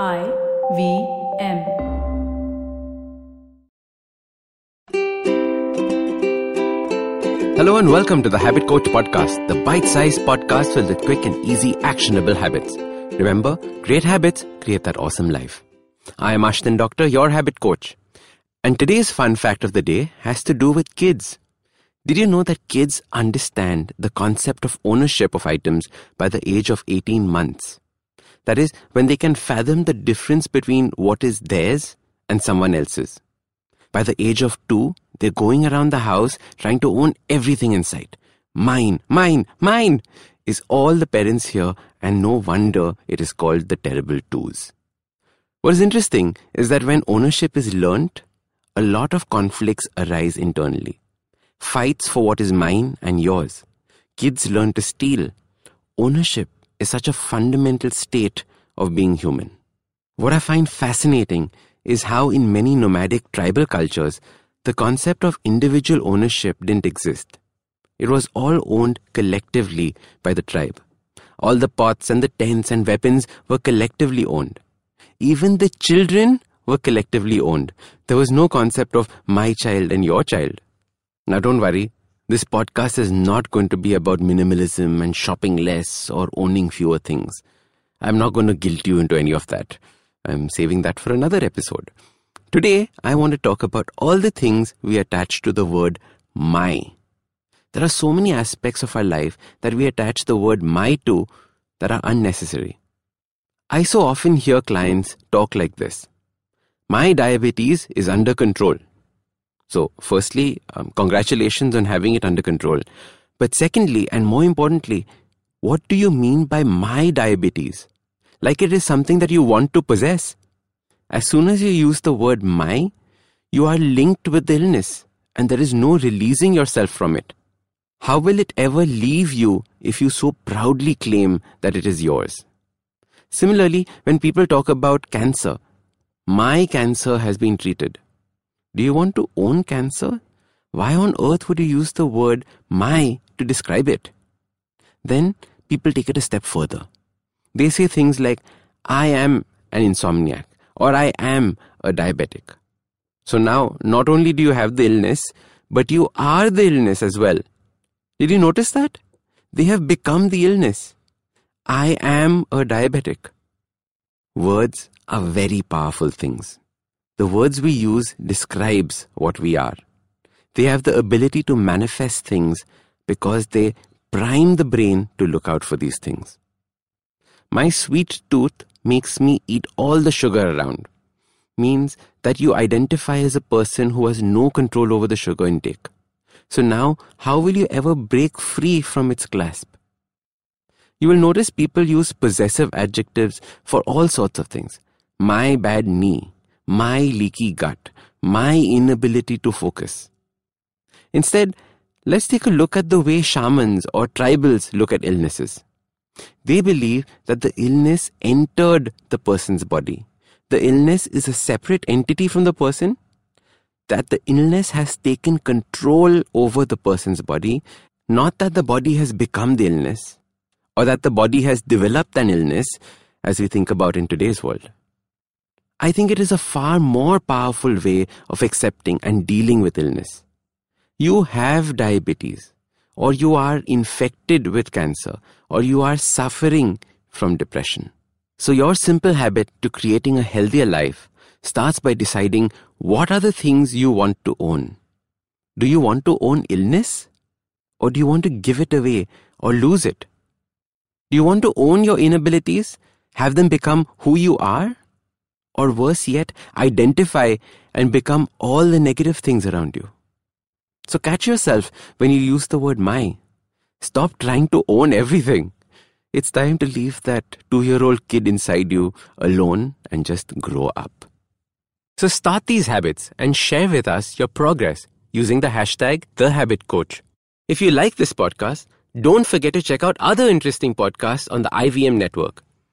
I V M. Hello and welcome to the Habit Coach Podcast, the bite sized podcast filled with quick and easy actionable habits. Remember, great habits create that awesome life. I am Ashdin Doctor, your habit coach. And today's fun fact of the day has to do with kids. Did you know that kids understand the concept of ownership of items by the age of 18 months? That is, when they can fathom the difference between what is theirs and someone else's. By the age of two, they're going around the house trying to own everything in sight. Mine, mine, mine is all the parents hear, and no wonder it is called the terrible twos. What is interesting is that when ownership is learnt, a lot of conflicts arise internally. Fights for what is mine and yours. Kids learn to steal. Ownership is such a fundamental state of being human. What I find fascinating is how, in many nomadic tribal cultures, the concept of individual ownership didn't exist. It was all owned collectively by the tribe. All the pots and the tents and weapons were collectively owned. Even the children were collectively owned. There was no concept of my child and your child. Now, don't worry, this podcast is not going to be about minimalism and shopping less or owning fewer things. I'm not going to guilt you into any of that. I'm saving that for another episode. Today, I want to talk about all the things we attach to the word my. There are so many aspects of our life that we attach the word my to that are unnecessary. I so often hear clients talk like this My diabetes is under control. So, firstly, um, congratulations on having it under control. But secondly, and more importantly, what do you mean by my diabetes? Like it is something that you want to possess. As soon as you use the word my, you are linked with the illness and there is no releasing yourself from it. How will it ever leave you if you so proudly claim that it is yours? Similarly, when people talk about cancer, my cancer has been treated. Do you want to own cancer? Why on earth would you use the word my to describe it? Then people take it a step further. They say things like, I am an insomniac or I am a diabetic. So now, not only do you have the illness, but you are the illness as well. Did you notice that? They have become the illness. I am a diabetic. Words are very powerful things. The words we use describes what we are. They have the ability to manifest things because they prime the brain to look out for these things. My sweet tooth makes me eat all the sugar around. Means that you identify as a person who has no control over the sugar intake. So now, how will you ever break free from its clasp? You will notice people use possessive adjectives for all sorts of things. My bad knee, my leaky gut, my inability to focus. Instead, let's take a look at the way shamans or tribals look at illnesses. They believe that the illness entered the person's body. The illness is a separate entity from the person, that the illness has taken control over the person's body, not that the body has become the illness, or that the body has developed an illness, as we think about in today's world. I think it is a far more powerful way of accepting and dealing with illness. You have diabetes, or you are infected with cancer, or you are suffering from depression. So, your simple habit to creating a healthier life starts by deciding what are the things you want to own. Do you want to own illness? Or do you want to give it away or lose it? Do you want to own your inabilities, have them become who you are? Or worse yet, identify and become all the negative things around you? So catch yourself when you use the word my. Stop trying to own everything. It's time to leave that two year old kid inside you alone and just grow up. So start these habits and share with us your progress using the hashtag TheHabitCoach. If you like this podcast, don't forget to check out other interesting podcasts on the IVM network.